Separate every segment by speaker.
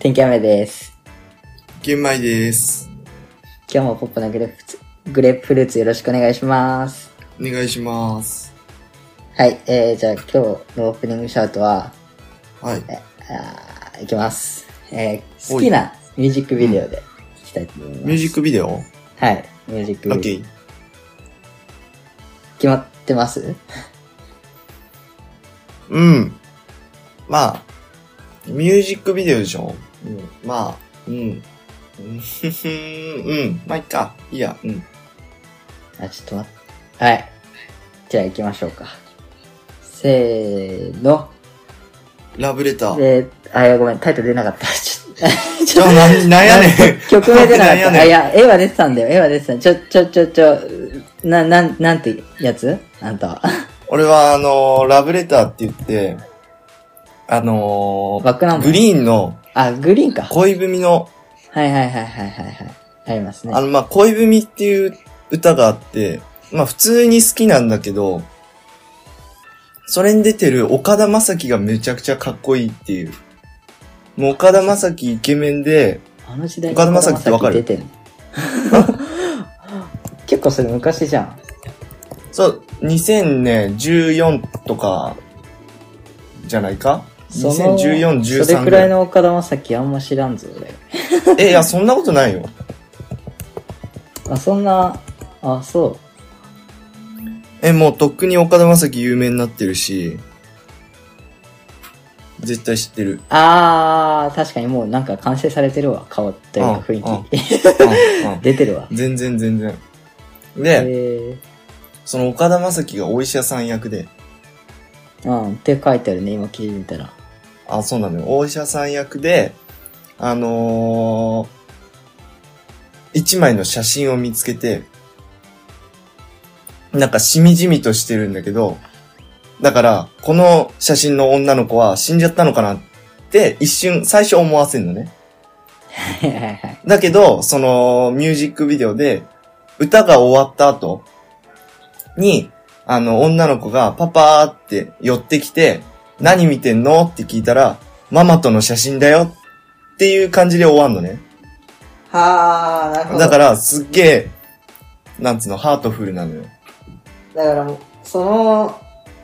Speaker 1: 天気雨です。
Speaker 2: 玄米です。
Speaker 1: 今日もポップなグレープフルーツグレープフルーツよろしくお願いします。
Speaker 2: お願いします。
Speaker 1: はい、えー、じゃあ今日のオープニングシャウトは、
Speaker 2: はい。
Speaker 1: あーいきます。えー、好きなミュージックビデオでいきたいと思います。
Speaker 2: ミュージックビデオ？
Speaker 1: はい、ミュージックビデオ。決まってます？
Speaker 2: うん。まあ、ミュージックビデオでしょうん。まあ、うん。うん、うん。まあ、いっか。いいや。うん。
Speaker 1: あ、ちょっと待って。はい。じゃあ行きましょうか。せーの。
Speaker 2: ラブレター。
Speaker 1: えー、あ、いや、ごめん、タイトル出なかった。ちょっと、
Speaker 2: ちょ、な、なんやねん。
Speaker 1: 曲名出なかった。あ、い。
Speaker 2: や、
Speaker 1: 絵は出てたんだよ。絵は出てた。ちょ、ちょ、ちょ、ちょ、な、なん、なんてやつ？あんたは。
Speaker 2: 俺は、あのー、ラブレターって言って、あのー、
Speaker 1: バックナンバー
Speaker 2: グリーンの
Speaker 1: あ、グリーンか。
Speaker 2: 恋文の、
Speaker 1: はいはいはいはいはいはい。ありますね。
Speaker 2: あの、まあ、恋文っていう歌があって、まあ、普通に好きなんだけど、それに出てる岡田将生がめちゃくちゃかっこいいっていう。もう岡田将生イケメンで、
Speaker 1: あの時代
Speaker 2: 岡田将生ってわかる？
Speaker 1: 出てんの？結構それ昔じゃん。
Speaker 2: そう、2014とか、じゃないか？
Speaker 1: その
Speaker 2: ?2014、13
Speaker 1: それくらいの岡田将生あんま知らんぞ、俺。
Speaker 2: え、いや、そんなことないよ。
Speaker 1: あ、そんな、あ、そう。
Speaker 2: え、もうとっくに岡田将生有名になってるし、絶対知ってる。
Speaker 1: あー、確かにもうなんか完成されてるわ。顔というか雰囲気。出てるわ。
Speaker 2: 全然全然。で、
Speaker 1: え
Speaker 2: その岡田将生がお医者さん役で、
Speaker 1: ー、うん、って書いてあるね、今聞いてみたら。
Speaker 2: あ、そうなのよ。お医者さん役で、あのー、一枚の写真を見つけて、なんかしみじみとしてるんだけど、だから、この写真の女の子は死んじゃったのかなって一瞬、最初思わせるのね。だけど、その、ミュージックビデオで、歌が終わった後に、あの、女の子がパパーって寄ってきて、何見てんの？って聞いたら、ママとの写真だよっていう感じで終わんのね。
Speaker 1: はー、なるほど。
Speaker 2: だから、すっげえ、なんつうの、ハートフルなのよ。
Speaker 1: だからもう、その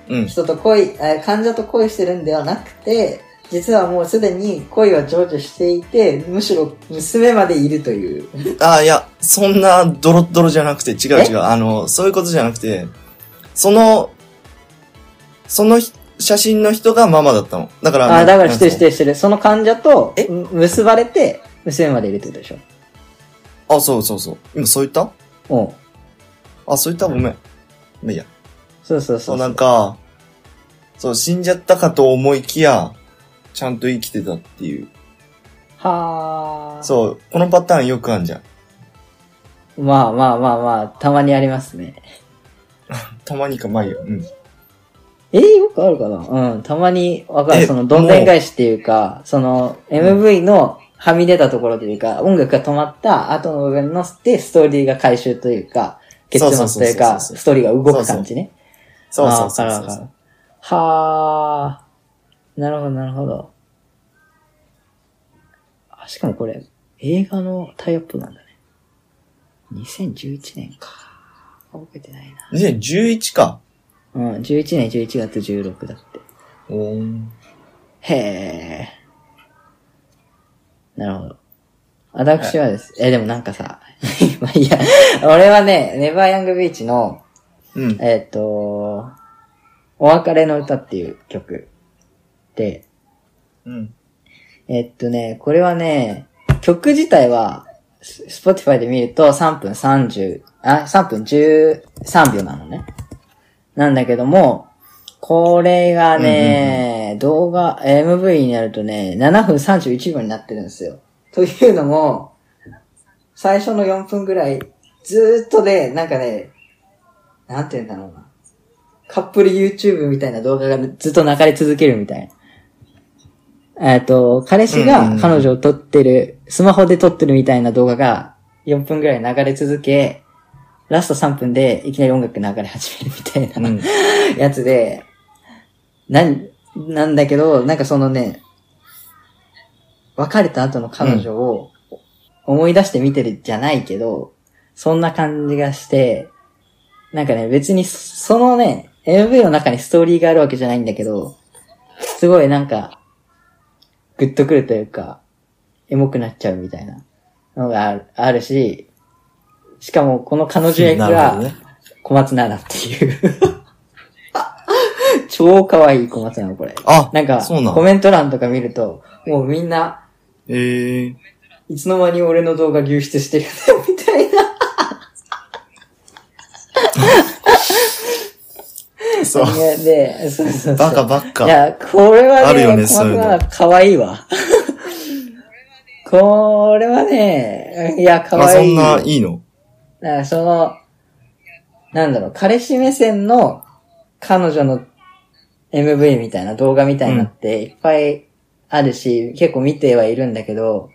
Speaker 2: うん。
Speaker 1: 人と恋、え患者と恋してるんではなくて、実はもうすでに恋は成就していて、むしろ娘までいるという。
Speaker 2: あ、いや、そんなドロッドロじゃなくて、違う違う。あの、そういうことじゃなくて、その、そのひ写真の人がママだったの。だから、
Speaker 1: あ、だから知ってる知
Speaker 2: なんつうの
Speaker 1: ってる知ってる。その患者と
Speaker 2: え？
Speaker 1: む結ばれて、娘までいるってことでしょ。
Speaker 2: あ、そうそうそう。今そう言った？
Speaker 1: うん。
Speaker 2: あ、そう言った？ごめん。まあいいや。
Speaker 1: そうそうそ。
Speaker 2: そうう、なんか、そう、死んじゃったかと思いきや、ちゃんと生きてたっていう。
Speaker 1: はー。
Speaker 2: そう、このパターンよくあんじゃん。
Speaker 1: まあまあまあまあ、たまにありますね。
Speaker 2: たまにか、まあいいよ。うん。
Speaker 1: えー、よくあるかな？うん、たまにわかる。
Speaker 2: え
Speaker 1: その、どんでん返しっていうか、その、MV のはみ出たところというか、音楽が止まった後の部分ので、ストーリーが回収というか、結末というか、
Speaker 2: そうそうそうそうそう
Speaker 1: ストーリーが動く感じね。
Speaker 2: そうそう
Speaker 1: あ
Speaker 2: そうそう
Speaker 1: ーわかるわかるはー。なるほど、なるほど。あ、しかもこれ、映画のタイアップなんだね。2011年か。覚えてないな。
Speaker 2: 2011か。
Speaker 1: うん、11年11月16だって。
Speaker 2: おー
Speaker 1: へえ。なるほど。私はです。え、でもなんかさ、まあいいや、俺はね、ネバーヤングビーチの、
Speaker 2: うん。
Speaker 1: えっ、と、お別れの歌っていう曲で、
Speaker 2: うん。
Speaker 1: えっとね、これはね、曲自体は、ス Spotify で見ると3分30、あ、3分13秒なのね。なんだけども、これがね、動画、MV になるとね、7分31秒になってるんですよ。というのも、最初の4分ぐらい、ずーっとで、なんかね、なんて言うんだろうな。カップル YouTube みたいな動画がずっと流れ続けるみたいな。えっと、彼氏が彼女を撮ってる、スマホで撮ってるみたいな動画が4分ぐらい流れ続け、ラスト3分でいきなり音楽流れ始めるみたいな、
Speaker 2: うん。
Speaker 1: やつで、なん、なんだけど、なんかそのね、別れた後の彼女を思い出して見てるじゃないけど、そんな感じがして、なんかね、別にそのね、MV の中にストーリーがあるわけじゃないんだけど、すごいなんか、グッとくるというか、エモくなっちゃうみたいなのがあるあるし、しかもこの彼女役が。小松菜奈っていう。超可愛い小松菜奈これ。
Speaker 2: あ、
Speaker 1: なんか、
Speaker 2: そうなの
Speaker 1: コメント欄とか見ると、もうみんな、
Speaker 2: ええ
Speaker 1: いつの間に俺の動画流出してるよ、みたいな。
Speaker 2: そう。
Speaker 1: で、そうそうそう。
Speaker 2: バカばっか。
Speaker 1: いや、これはね、
Speaker 2: あるよね
Speaker 1: 小松菜奈可愛いわ。これはね、いや、可
Speaker 2: あ、そ
Speaker 1: 愛い。
Speaker 2: んないいの？
Speaker 1: だからその、なんだろう、彼氏目線の彼女の MV みたいな動画みたいなっていっぱいあるし、結構見てはいるんだけど、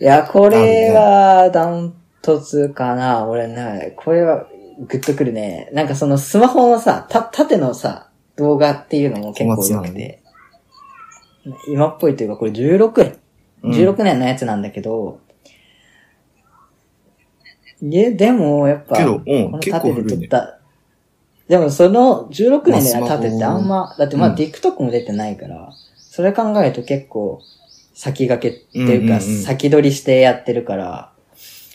Speaker 1: いや、これはダントツかな。俺ね、これはグッとくるね。なんかそのスマホのさ、た、縦のさ、動画っていうのも結構良くて。今っぽいというか、これ16年
Speaker 2: うん
Speaker 1: 16年のやつなんだけど、いや、でも、やっぱ、
Speaker 2: けどうん
Speaker 1: この
Speaker 2: 結構
Speaker 1: 縦で
Speaker 2: 古いね
Speaker 1: 撮った。でも、その16年で縦ってあんま、だってまあ、
Speaker 2: うん
Speaker 1: TikTok も出てないから、それ考えると結構、先駆けっていうか、
Speaker 2: うんうんうん
Speaker 1: 先取りしてやってるから、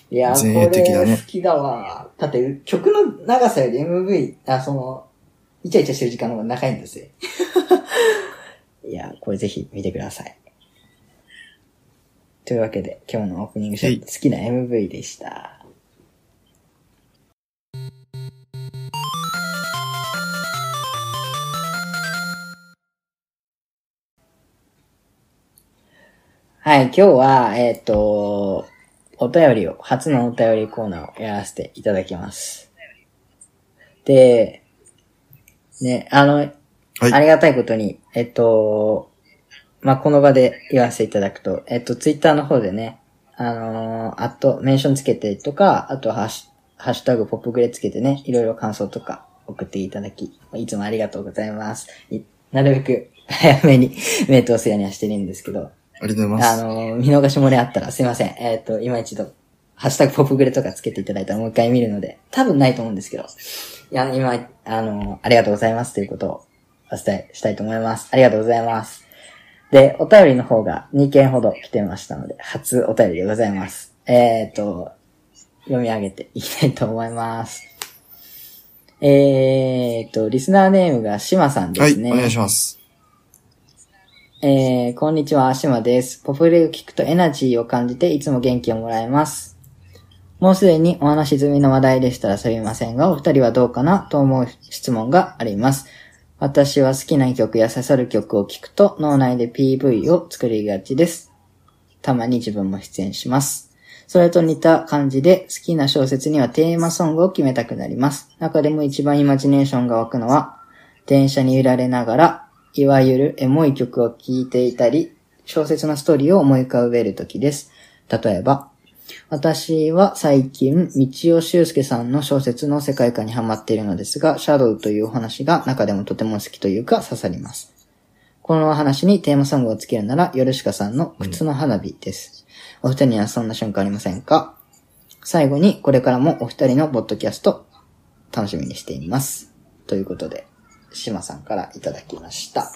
Speaker 1: いや、こ
Speaker 2: 前衛的だね
Speaker 1: れ好きだわ。だって、曲の長さより MV、あ、その、イチャイチャしてる時間の方が長いんですよ。いや、これぜひ見てください。というわけで、今日のオープニングショット、好きな MV でした。はい、今日は、えっ、と、お便りを、初のお便りコーナーをやらせていただきます。で、ね、あの、
Speaker 2: はい
Speaker 1: ありがたいことに、えっと、まあ、この場で言わせていただくと、えっと、ツイッターの方でね、あのー、あと、メンションつけてとか、あとハッシュ、ハッシュタグポップグレつけてね、いろいろ感想とか送っていただき、いつもありがとうございます。いなるべく早めに 目通すようにはしてるんですけど、
Speaker 2: ありがとうございます。
Speaker 1: あのー、見逃し漏れあったらすいません。えっ、と、今一度、ハッシュタグポップグレとかつけていただいたらもう一回見るので、多分ないと思うんですけど、いや、今、あのー、ありがとうございますということをお伝えしたいと思います。ありがとうございます。で、お便りの方が2件ほど来てましたので、初お便りでございます。えっ、と、読み上げていきたいと思います。えっ、と、リスナーネームがしまさんで
Speaker 2: はい、
Speaker 1: すね。
Speaker 2: お願いします。
Speaker 1: えー、こんにちは、しまです。ポプレを聞くとエナジーを感じていつも元気をもらえます。もうすでにお話し済みの話題でしたらすみませんが、お二人はどうかなと思う質問があります。私は好きな曲や刺さる曲を聞くと脳内で PV を作りがちです。たまに自分も出演します。それと似た感じで好きな小説にはテーマソングを決めたくなります。中でも一番イマジネーションが湧くのは、電車に揺られながら、いわゆるエモい曲を聴いていたり、小説のストーリーを思い浮かべるときです。例えば、私は最近、道尾修介さんの小説の世界観にハマっているのですが、シャドウというお話が中でもとても好きというか刺さります。このお話にテーマソングをつけるなら、ヨルシカさんの靴の花火です。お二人にはそんな瞬間ありませんか？最後に、これからもお二人のポッドキャスト、楽しみにしています。ということで、島さんからいただきました。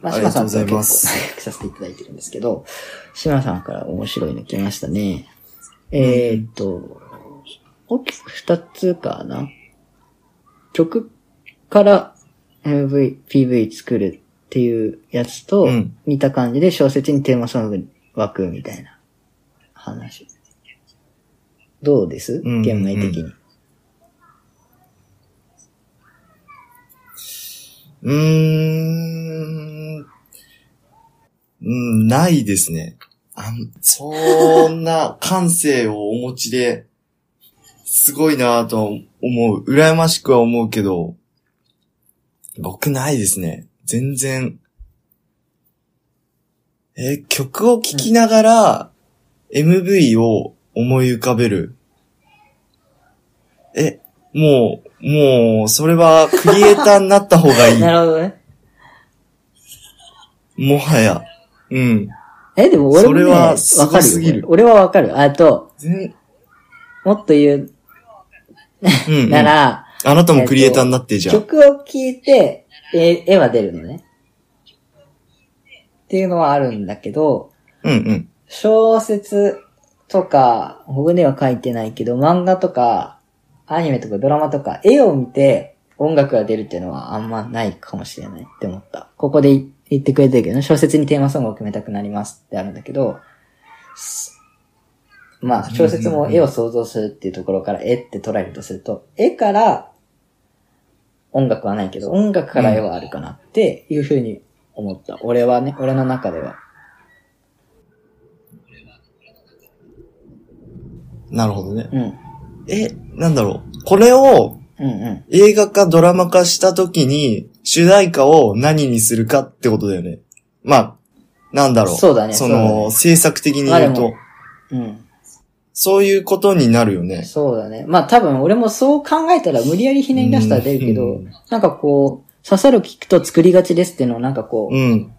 Speaker 1: まあ、島さんと結構仲良くさせていただいてるんですけど、島さんから面白いの来ましたね。えー、っと、大きく二つかな？曲から MV、PV 作るっていうやつと
Speaker 2: うん、
Speaker 1: 似た感じで小説にテーマソング湧くみたいな話。どうです？
Speaker 2: うん
Speaker 1: 現代的に。
Speaker 2: うーん。うん、ないですね。あんそんな感性をお持ちで、すごいなぁと思う。羨ましくは思うけど、僕ないですね。全然。え、曲を聴きながら、MV を思い浮かべる。え、もう、もう、それはクリエイターになった方がいい。
Speaker 1: なるほどね。
Speaker 2: もはや。うん。
Speaker 1: え、でも俺もね、
Speaker 2: それは
Speaker 1: わかる。俺はわかる。あと、
Speaker 2: 全
Speaker 1: もっと言う
Speaker 2: うん、うん。
Speaker 1: なら、
Speaker 2: あなたもクリエイターになってじゃん。
Speaker 1: 曲を聴いて、絵絵は出るのね。っていうのはあるんだけど、
Speaker 2: うんうん。
Speaker 1: 小説とか、僕では書いてないけど、漫画とか、アニメとかドラマとか、絵を見て音楽が出るっていうのはあんまないかもしれないって思った。ここでい言ってくれてるけどね、小説にテーマソングを決めたくなりますってあるんだけど、すまあ、小説も絵を想像するっていうところから絵って捉えるとすると、絵から音楽はないけど、音楽から絵はあるかなっていうふうに思った。俺はね、俺の中では。
Speaker 2: なるほどね。
Speaker 1: うん。
Speaker 2: え、なんだろう。これを
Speaker 1: うんうん。
Speaker 2: 映画化、ドラマ化した時に、主題歌を何にするかってことだよね。まあ、なんだろう。
Speaker 1: そうだね
Speaker 2: そ
Speaker 1: そうだ
Speaker 2: の、
Speaker 1: ね
Speaker 2: 制作的に言うと
Speaker 1: まあでも、うん。
Speaker 2: そういうことになるよね。
Speaker 1: そうだね。まあ多分俺もそう考えたら無理やりひねり出したら出るけど、
Speaker 2: うん
Speaker 1: なんかこう、刺さる聞くと作りがちですっていうのをなんかこう、
Speaker 2: うん。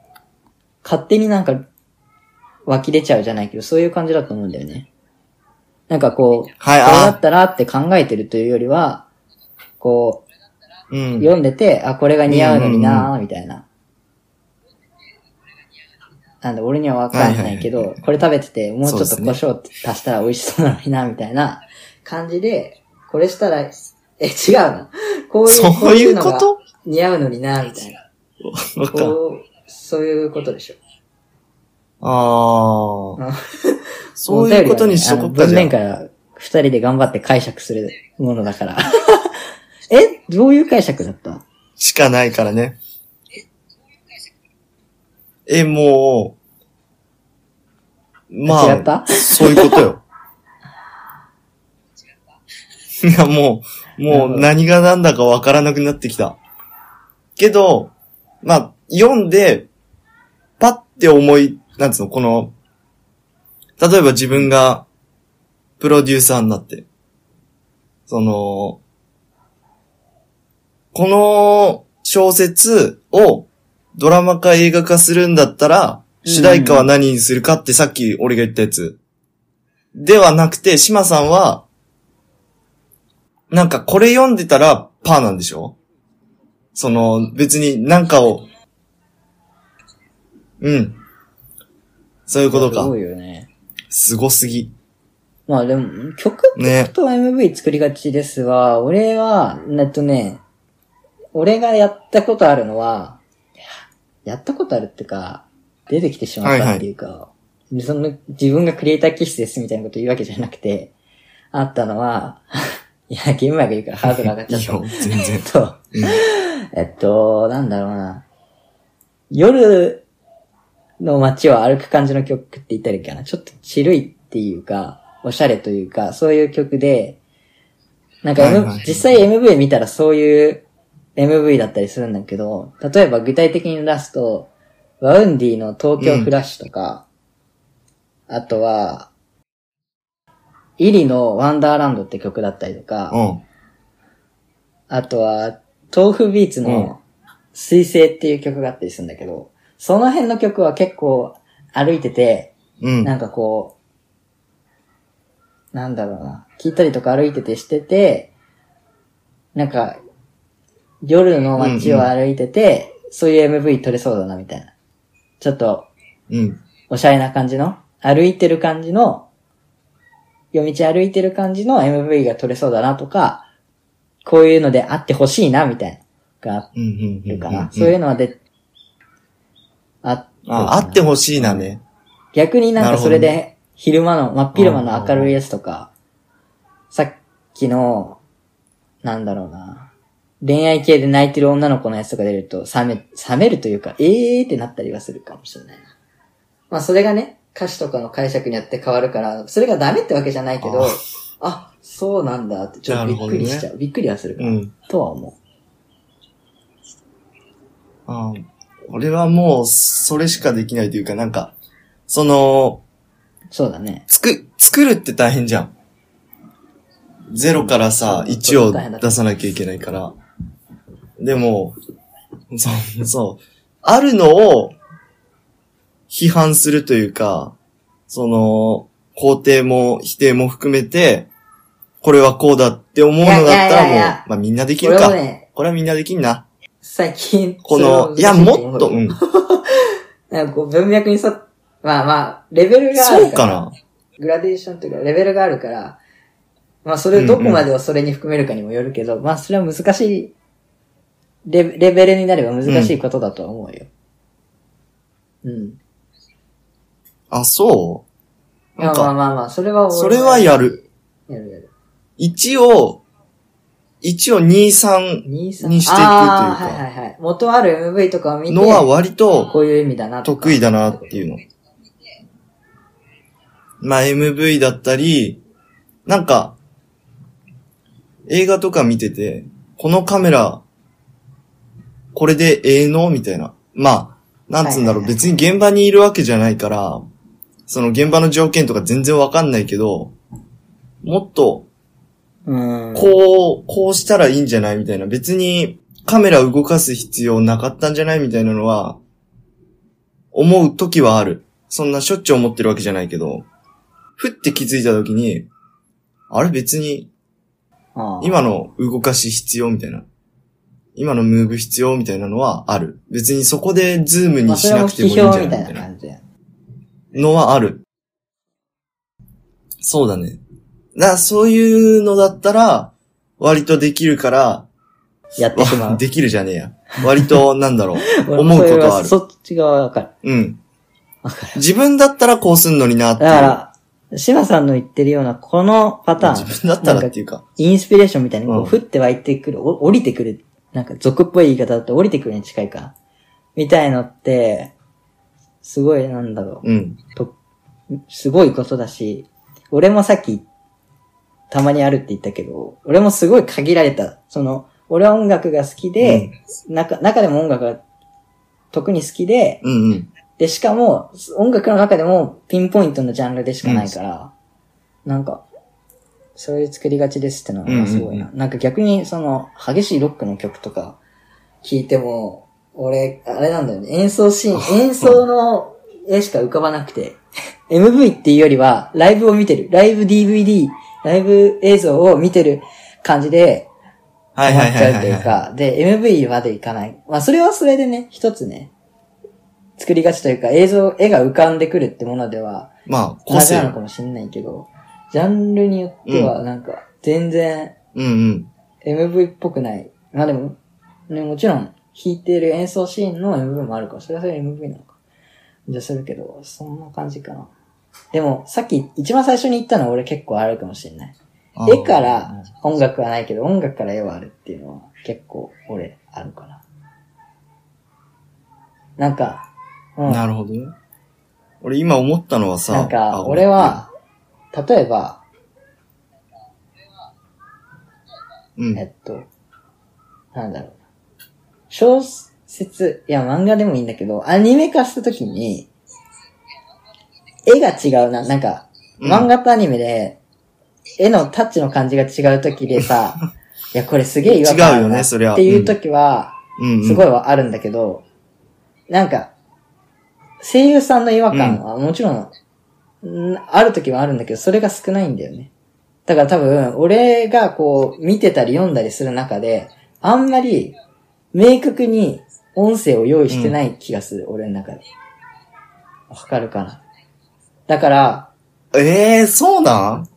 Speaker 1: 勝手になんか湧き出ちゃうじゃないけど、そういう感じだと思うんだよね。なんかこう、
Speaker 2: はい、
Speaker 1: これだ
Speaker 2: あ
Speaker 1: ったらって考えてるというよりは、こう、
Speaker 2: うん。
Speaker 1: 読んでて、あ、これが似合うのになーみたいな。なんで、俺にはわかんないけど、これ食べてて、もうちょっと胡椒足したら美味しそうなのにな、みたいな感じで、これしたら、え、違うの？こういう、
Speaker 2: そういうこと？
Speaker 1: 似合うのにな、みたいな。こう、そういうことでしょ。
Speaker 2: ああ。
Speaker 1: うん
Speaker 2: そういうことにしとこっかじゃ
Speaker 1: 文面から二人で頑張って解釈するものだから。え？どういう解釈だった？
Speaker 2: しかないからね。え、もう、まあ、
Speaker 1: 違った？
Speaker 2: そういうことよ。いや、もう、もう何が何だかわからなくなってきた。けど、まあ、読んで、パッて思い、なんつうの、この、例えば自分が、プロデューサーになって、その、この小説をドラマ化映画化するんだったら、主題歌は何にするかってさっき俺が言ったやつ。ではなくて、島さんは、なんかこれ読んでたらパーなんでしょ？その、別になんかを、うん。そういうことか
Speaker 1: そ。うよね。
Speaker 2: すごすぎ。
Speaker 1: まあでも、曲
Speaker 2: ね。
Speaker 1: と MV 作りがちですわ。俺は、えっとね、俺がやったことあるのは、ややったことあるってか、出てきてしまったっていうか、その自分がクリエイター気質ですみたいなこと言うわけじゃなくて、あったのは、いや、ゲームマーが言うからハードル上がっちゃった。
Speaker 2: いいよ、全然
Speaker 1: え。っと、
Speaker 2: うん
Speaker 1: えっと、なんだろうな。夜の街を歩く感じの曲って言ったらいいかな。ちょっとチルいっていうか、おしゃれというか、そういう曲で、なんか、M 実際 MV 見たらそういう MV だったりするんだけど、例えば具体的に出すと、ワウンディの東京フラッシュとか、あとは、イリのワンダーランドって曲だったりとか、
Speaker 2: うん。
Speaker 1: あとは、豆腐ビーツの水星っていう曲があったりするんだけど、その辺の曲は結構歩いてて、
Speaker 2: うん。
Speaker 1: なんかこう、なんだろうな、聞いたりとか歩いててしてて、なんか、夜の街を歩いてて、そういう MV 撮れそうだなみたいな。ちょっと、
Speaker 2: うん。
Speaker 1: おしゃれな感じの、歩いてる感じの、夜道歩いてる感じの MV が撮れそうだなとか、こういうのであってほしいな、みたいな、があ
Speaker 2: うん。うん。
Speaker 1: るかな。
Speaker 2: うん
Speaker 1: そういうのはで、あっ
Speaker 2: あ、あってほしいなね。
Speaker 1: 逆になんかそれで、昼間の、真っ昼間の明るいやつとか、さっきの、なんだろうな、恋愛系で泣いてる女の子のやつとか出ると、冷め、冷めるというか、えーってなったりはするかもしれないな。まあそれがね、歌詞とかの解釈によって変わるから、それがダメってわけじゃないけど、
Speaker 2: あ。
Speaker 1: あそうなんだってちょっとびっくりしちゃう。びっくりはするかな、
Speaker 2: うん。
Speaker 1: とは思
Speaker 2: あ俺はもう、それしかできないというか、なんか、その、
Speaker 1: う。そうだね。
Speaker 2: つく、作るって大変じゃん。ゼロからさ、
Speaker 1: そう
Speaker 2: 1を出さなきゃいけないから。でも、そう、そう。あるのを、批判するというか、その、肯定も否定も含めて、これはこうだって思うのだったらもうまあみんなでき
Speaker 1: こ
Speaker 2: るか。これはみんなできんな。
Speaker 1: 最近、
Speaker 2: この、いや、もっと、うん。
Speaker 1: なんかこう文脈に沿っまあまあ、レベルがあ
Speaker 2: そう
Speaker 1: るか。
Speaker 2: からな。
Speaker 1: グラデーションというか、レベルがあるから、まあそれをどこまでをそれに含めるかにもよるけど、まあそれは難しいレ、レベルになれば難しいことだとは思うよ。うん。
Speaker 2: あ、そう？
Speaker 1: いや
Speaker 2: なんか、
Speaker 1: まあまあまあ、それは俺
Speaker 2: それはやる。
Speaker 1: やるやる。
Speaker 2: 一応、一応2、3
Speaker 1: 23
Speaker 2: にしていくというか
Speaker 1: はいはいはい。元ある MV とかを見て、
Speaker 2: のは割と
Speaker 1: こういう意味だな
Speaker 2: 得意だなっていうの。まあ MV だったり、なんか、映画とか見てて、このカメラ、これでええのみたいな。まあ、なんつうんだろう、別に現場にいるわけじゃないから、その現場の条件とか全然わかんないけど、もっと、
Speaker 1: うん。
Speaker 2: こう、こうしたらいいんじゃないみたいな。別にカメラ動かす必要なかったんじゃないみたいなのは、思う時はある。そんなしょっちゅう思ってるわけじゃないけど、ふって気づいた時に、あれ別に今の動かし必要みたいな。今のムーブ必要みたいなのはある。別にそこでズームにしなくてもいい
Speaker 1: 批
Speaker 2: んじゃないみたいな。のはある。そうだね。だからそういうのだったら、割とできるから、
Speaker 1: やってしまう。
Speaker 2: わ できるじゃねえや。割と、なんだろう。
Speaker 1: 俺
Speaker 2: 思うことはある
Speaker 1: そっち側わかる。
Speaker 2: うん
Speaker 1: わかる。
Speaker 2: 自分だったらこうすんのになって。
Speaker 1: だから、島さんの言ってるような、このパターン。
Speaker 2: 自分だったらっていうか。
Speaker 1: インスピレーションみたいにこう、
Speaker 2: うん
Speaker 1: 降って湧いてくる、お降りてくる。なんか俗っぽい言い方だと降りてくるに近いか。みたいのって、すごいなんだろう。
Speaker 2: うん。
Speaker 1: と、すごいことだし、俺もさっき、たまにあるって言ったけど、俺もすごい限られた。その、俺は音楽が好きで、中、中でも音楽が特に好きで、
Speaker 2: うんうん。
Speaker 1: で、しかも、音楽の中でもピンポイントのジャンルでしかないから、なんか、そういう作りがちですってのはすごいな。なんか逆に、その、激しいロックの曲とか聞いても、俺、あれなんだよね、演奏シーン、演奏の絵しか浮かばなくて、MV っていうよりは、ライブを見てる。ライブ DVD、ライブ映像を見てる感じで、
Speaker 2: はいはい
Speaker 1: 思っちゃう
Speaker 2: はいはいはい。
Speaker 1: というか、で、MV までいかない。まあ、それはそれでね、一つね、作りがちというか、映像、絵が浮かんでくるってものでは、
Speaker 2: まあ、個
Speaker 1: 同じなの
Speaker 2: 性。
Speaker 1: かもしれないけど、ジャンルによっては、なんか、全然、
Speaker 2: うんうん。
Speaker 1: MV っぽくない。まあでも、ね、もちろん、弾いてる演奏シーンの MV もあるから、それはそれ MV なのか。じゃあするけど、そんな感じかな。でも、さっき、一番最初に言ったのは俺結構あるかもしれない。絵から音楽はないけど、音楽から絵はあるっていうのは結構俺あるかな。なんか、うん。
Speaker 2: なるほどね。俺今思ったのはさ、
Speaker 1: なんか、
Speaker 2: あ
Speaker 1: 俺、は、例えば、
Speaker 2: うん。
Speaker 1: えっと、なんだろうな。小説、いや漫画でもいいんだけど、アニメ化した時に、絵が違うな。なんか、
Speaker 2: うん
Speaker 1: 漫画とアニメで、絵のタッチの感じが違う時でさ、いや、これすげえ違和感
Speaker 2: 違うよ
Speaker 1: な
Speaker 2: ねそりゃ
Speaker 1: っていう時は、
Speaker 2: うんうん。
Speaker 1: すごいはあるんだけど、なんか、声優さんの違和感はもちろん、んある時はあるんだけど、それが少ないんだよね。だから多分、俺がこう、見てたり読んだりする中で、あんまり、明確に音声を用意してない気がする、俺の中で。わかるかな？だから、
Speaker 2: ええー、そうなん？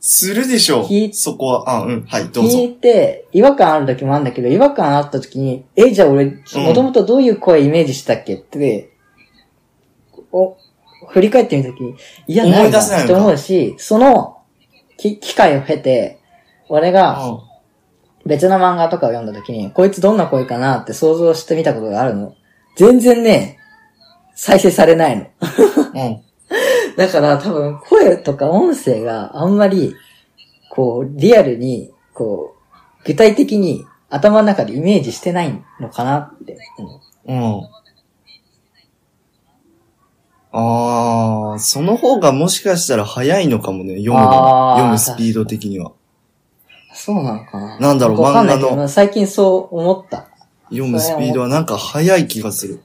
Speaker 2: するでしょ
Speaker 1: 聞い
Speaker 2: そこは、あ、うん、はい、どうぞ。
Speaker 1: 聞いて、違和感ある時もあるんだけど、違和感あった時に、え、じゃあ俺、もともとどういう声イメージしたっけって、お、振り返ってみた時に、いや、ないなって思うし、その、き、機会を経て、俺が
Speaker 2: う
Speaker 1: 別の漫画とかを読んだ時に、こいつどんな声かなって想像してみたことがあるの。全然ね、再生されないの。
Speaker 2: ん。うん。
Speaker 1: だから多分声とか音声があんまり、こう、リアルに、こう、具体的に頭の中でイメージしてないのかなって思う。
Speaker 2: うん。ああ、その方がもしかしたら早いのかもね、読む。読むスピード的には。
Speaker 1: そうなのかな
Speaker 2: なんだろう漫画
Speaker 1: 最近そう思った。
Speaker 2: 読むスピードはなんか早い気がする。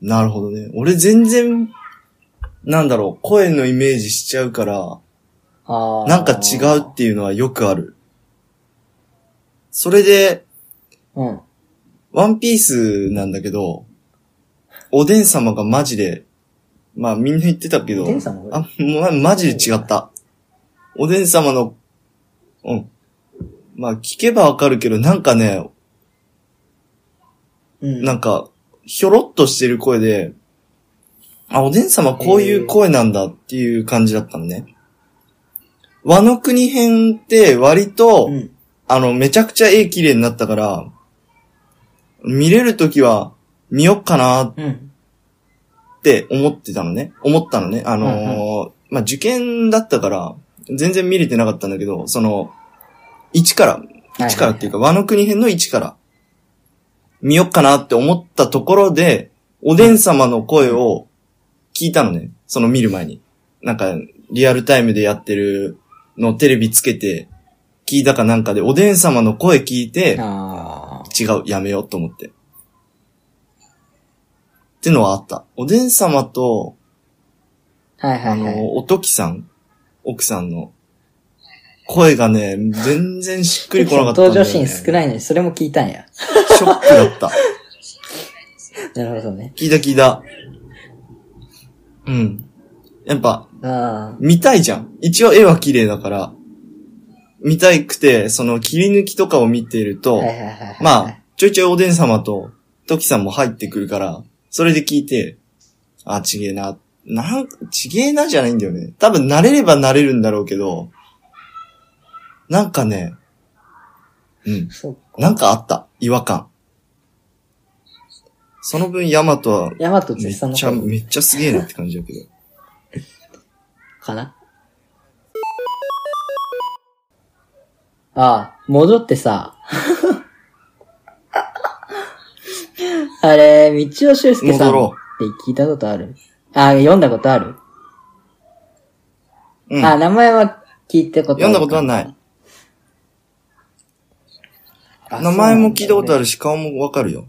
Speaker 2: なるほどね。俺全然、なんだろう、声のイメージしちゃうから。なんか違うっていうのはよくある。それで、
Speaker 1: うん。
Speaker 2: ワンピースなんだけど、おでん様がマジで、まあみんな言ってたけど、
Speaker 1: おでん様が？
Speaker 2: あ、ま、マジで違った。おでん様の、うん。まあ聞けばわかるけど、なんかね、
Speaker 1: うん。
Speaker 2: なんか、ひょろっとしてる声で、あ、おでん様こういう声なんだっていう感じだったのね。和の国編って割と、
Speaker 1: うん。
Speaker 2: あの、めちゃくちゃ絵綺麗になったから、見れるときは見よっかなっ
Speaker 1: うん。
Speaker 2: て思ってたのね。思ったのね。あのー
Speaker 1: うん
Speaker 2: まあ、受験だったから、全然見れてなかったんだけど、その、1から、1からっていうか、和の国編の1から、見よっかなって思ったところで、おでん様の声を聞いたのね。その見る前に。なんか、リアルタイムでやってるのをテレビつけて、聞いたかなんかで、おでん様の声聞いて。違う、やめようと思って。ってのはあった。おでん様と、あ
Speaker 1: はいはいはい。
Speaker 2: の、おときさん、奥さんの、声がね、全然しっくりこなかったね。
Speaker 1: 登場シーン少ないのに、それも聞いたんや。
Speaker 2: ショックだった。
Speaker 1: なるほどね。
Speaker 2: 聞いた聞いた。うん。やっぱ、
Speaker 1: あ
Speaker 2: 見たいじゃん。一応絵は綺麗だから、見たいくて、その切り抜きとかを見てる
Speaker 1: あ。
Speaker 2: と。まあ、ちょいちょいおでん様と、トキさんも入ってくるから、それで聞いて、あ、ちげえな。なん、ちげえなじゃないんだよね。多分慣れれば慣れるんだろうけど、なんかね、うん。なんかあった。違和感。その分、ヤマトは、
Speaker 1: ヤマト
Speaker 2: めっちゃ、
Speaker 1: 声
Speaker 2: めっちゃすげえなって感じだけど。
Speaker 1: かな？ああ、戻ってさ。あれ、道尾修介さんって聞いたことある？あ、読んだことある、
Speaker 2: うん。
Speaker 1: あ、名前は聞いたことある。
Speaker 2: 読んだことはない。名前も聞いたことあ
Speaker 1: る。
Speaker 2: るし、顔もわかるよ。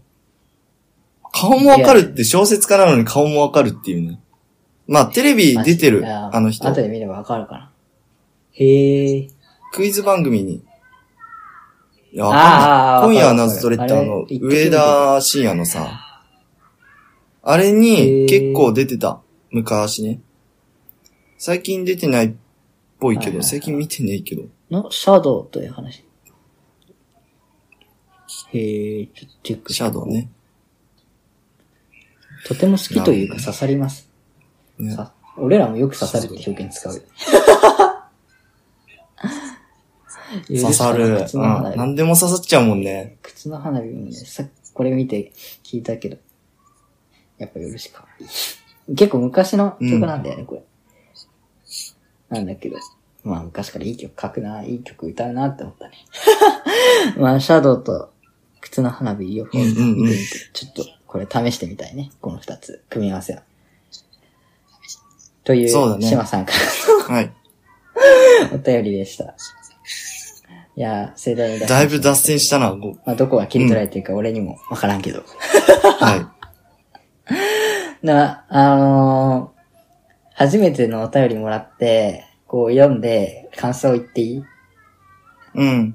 Speaker 2: 顔もわかるって小説家なのに顔もわかるっていうね。まあ、テレビ出てるあの人。
Speaker 1: 後で見ればわかるかな。へえ。
Speaker 2: クイズ番組に。いや、わ
Speaker 1: あー
Speaker 2: かんない。今夜は
Speaker 1: わかる
Speaker 2: なぜそれって
Speaker 1: あ
Speaker 2: の、上田晋也のさ、あれ
Speaker 1: へ
Speaker 2: に
Speaker 1: ー
Speaker 2: 結構出てた。昔ね。最近出てないっぽいけど、最近見てねえけど。
Speaker 1: の、シャドウという話。へえ、ちょっとチェック
Speaker 2: シャドウ。ね。
Speaker 1: とても好きというか刺さります。
Speaker 2: ね
Speaker 1: さ俺らもよく刺さるって表現使うよ。
Speaker 2: 刺さる。
Speaker 1: 靴
Speaker 2: うん。
Speaker 1: の花火。
Speaker 2: 何でも刺さっちゃうもんね。
Speaker 1: 靴の花火もね、さこれ見て聞いたけど、やっぱよろしか。結構昔の曲なんだよね、これ。なんだけど、まあ昔からいい曲書くな、いい曲歌うなって思ったね。まあ、シャドウと靴の花火ちょっとこれ試してみたいね。この二つ、組み合わせは。という、
Speaker 2: そうだね
Speaker 1: 島さんか
Speaker 2: はい。
Speaker 1: ら お便りでした。いやー、盛大に
Speaker 2: だいぶ脱線したな。ご
Speaker 1: まあ、どこが切り取られてるか俺にもわからんけど。
Speaker 2: はい。
Speaker 1: な、あのー初めてのお便りもらって、こう読んで感想言っていい？
Speaker 2: うん。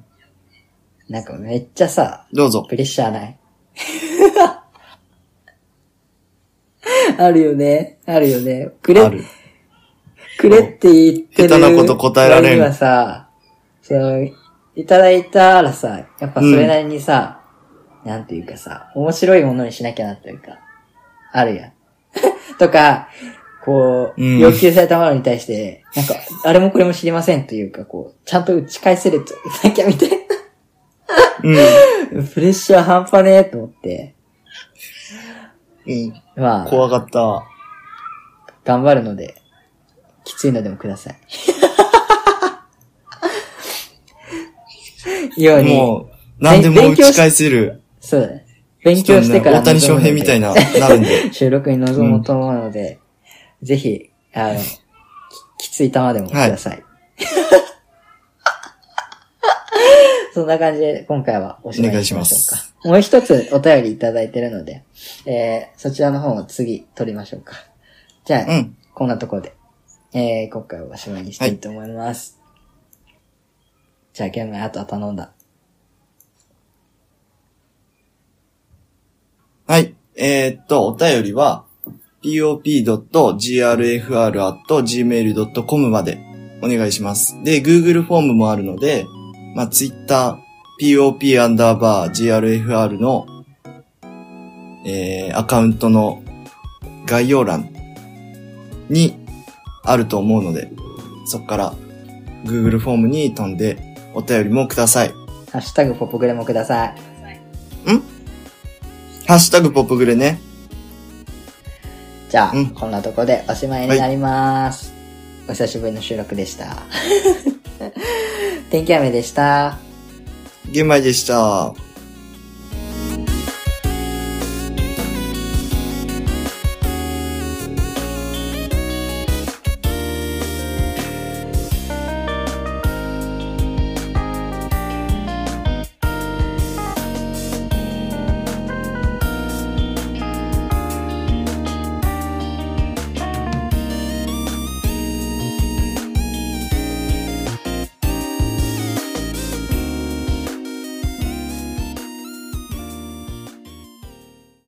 Speaker 1: なんかめっちゃさ、
Speaker 2: どうぞ。
Speaker 1: プレッシャーない？あるよね。あるよね。くれ、
Speaker 2: ある。
Speaker 1: くれって言ってる。
Speaker 2: 下手なこと答えられん
Speaker 1: 割にはさ、その、いただいたらさ、やっぱそれなりにさ、なんていうかさ、面白いものにしなきゃなっていうか、あるやん。とか、こう、
Speaker 2: うん
Speaker 1: 要求されたものに対して、なんか、あれもこれも知りませんというか、こう、ちゃんと打ち返せるといなきゃみたい
Speaker 2: うん。
Speaker 1: な。プレッシャー半端ねえと思って、
Speaker 2: うん。
Speaker 1: まあ、
Speaker 2: 怖かった。
Speaker 1: 頑張るので、きついのでもください。ように、
Speaker 2: もう、何でも打ち返せる。
Speaker 1: そうだね。勉強してから
Speaker 2: 大谷翔平みたいな、なるんで。
Speaker 1: 収録に臨もうと思うので、ぜひ、あの、ききつい球でもください。そんな感じで今回はおしまいにしましょうか。もう一つお便りいただいてるので、えー、そちらの方を次取りましょうか。じゃあ、
Speaker 2: うん。
Speaker 1: こんなところで、えー、今回はおしまいにしたいと思います。じゃあ、玄米あとは頼んだ。
Speaker 2: はい。えーっと、お便りは、pop.grfr.gmail.com までお願いします。で、Google フォームもあるので、まあ、Twitter、pop アンダーバー grfr の、えー、アカウントの概要欄にあると思うので、そこから Google フォームに飛んでお便りもください。
Speaker 1: ハッシュタグポポグレもください。
Speaker 2: ハッシュタグポップグレね。
Speaker 1: じゃあ、
Speaker 2: うん
Speaker 1: こんなとこでおしまいになります。お久しぶりの収録でした。天気雨でした。
Speaker 2: 玄米でした。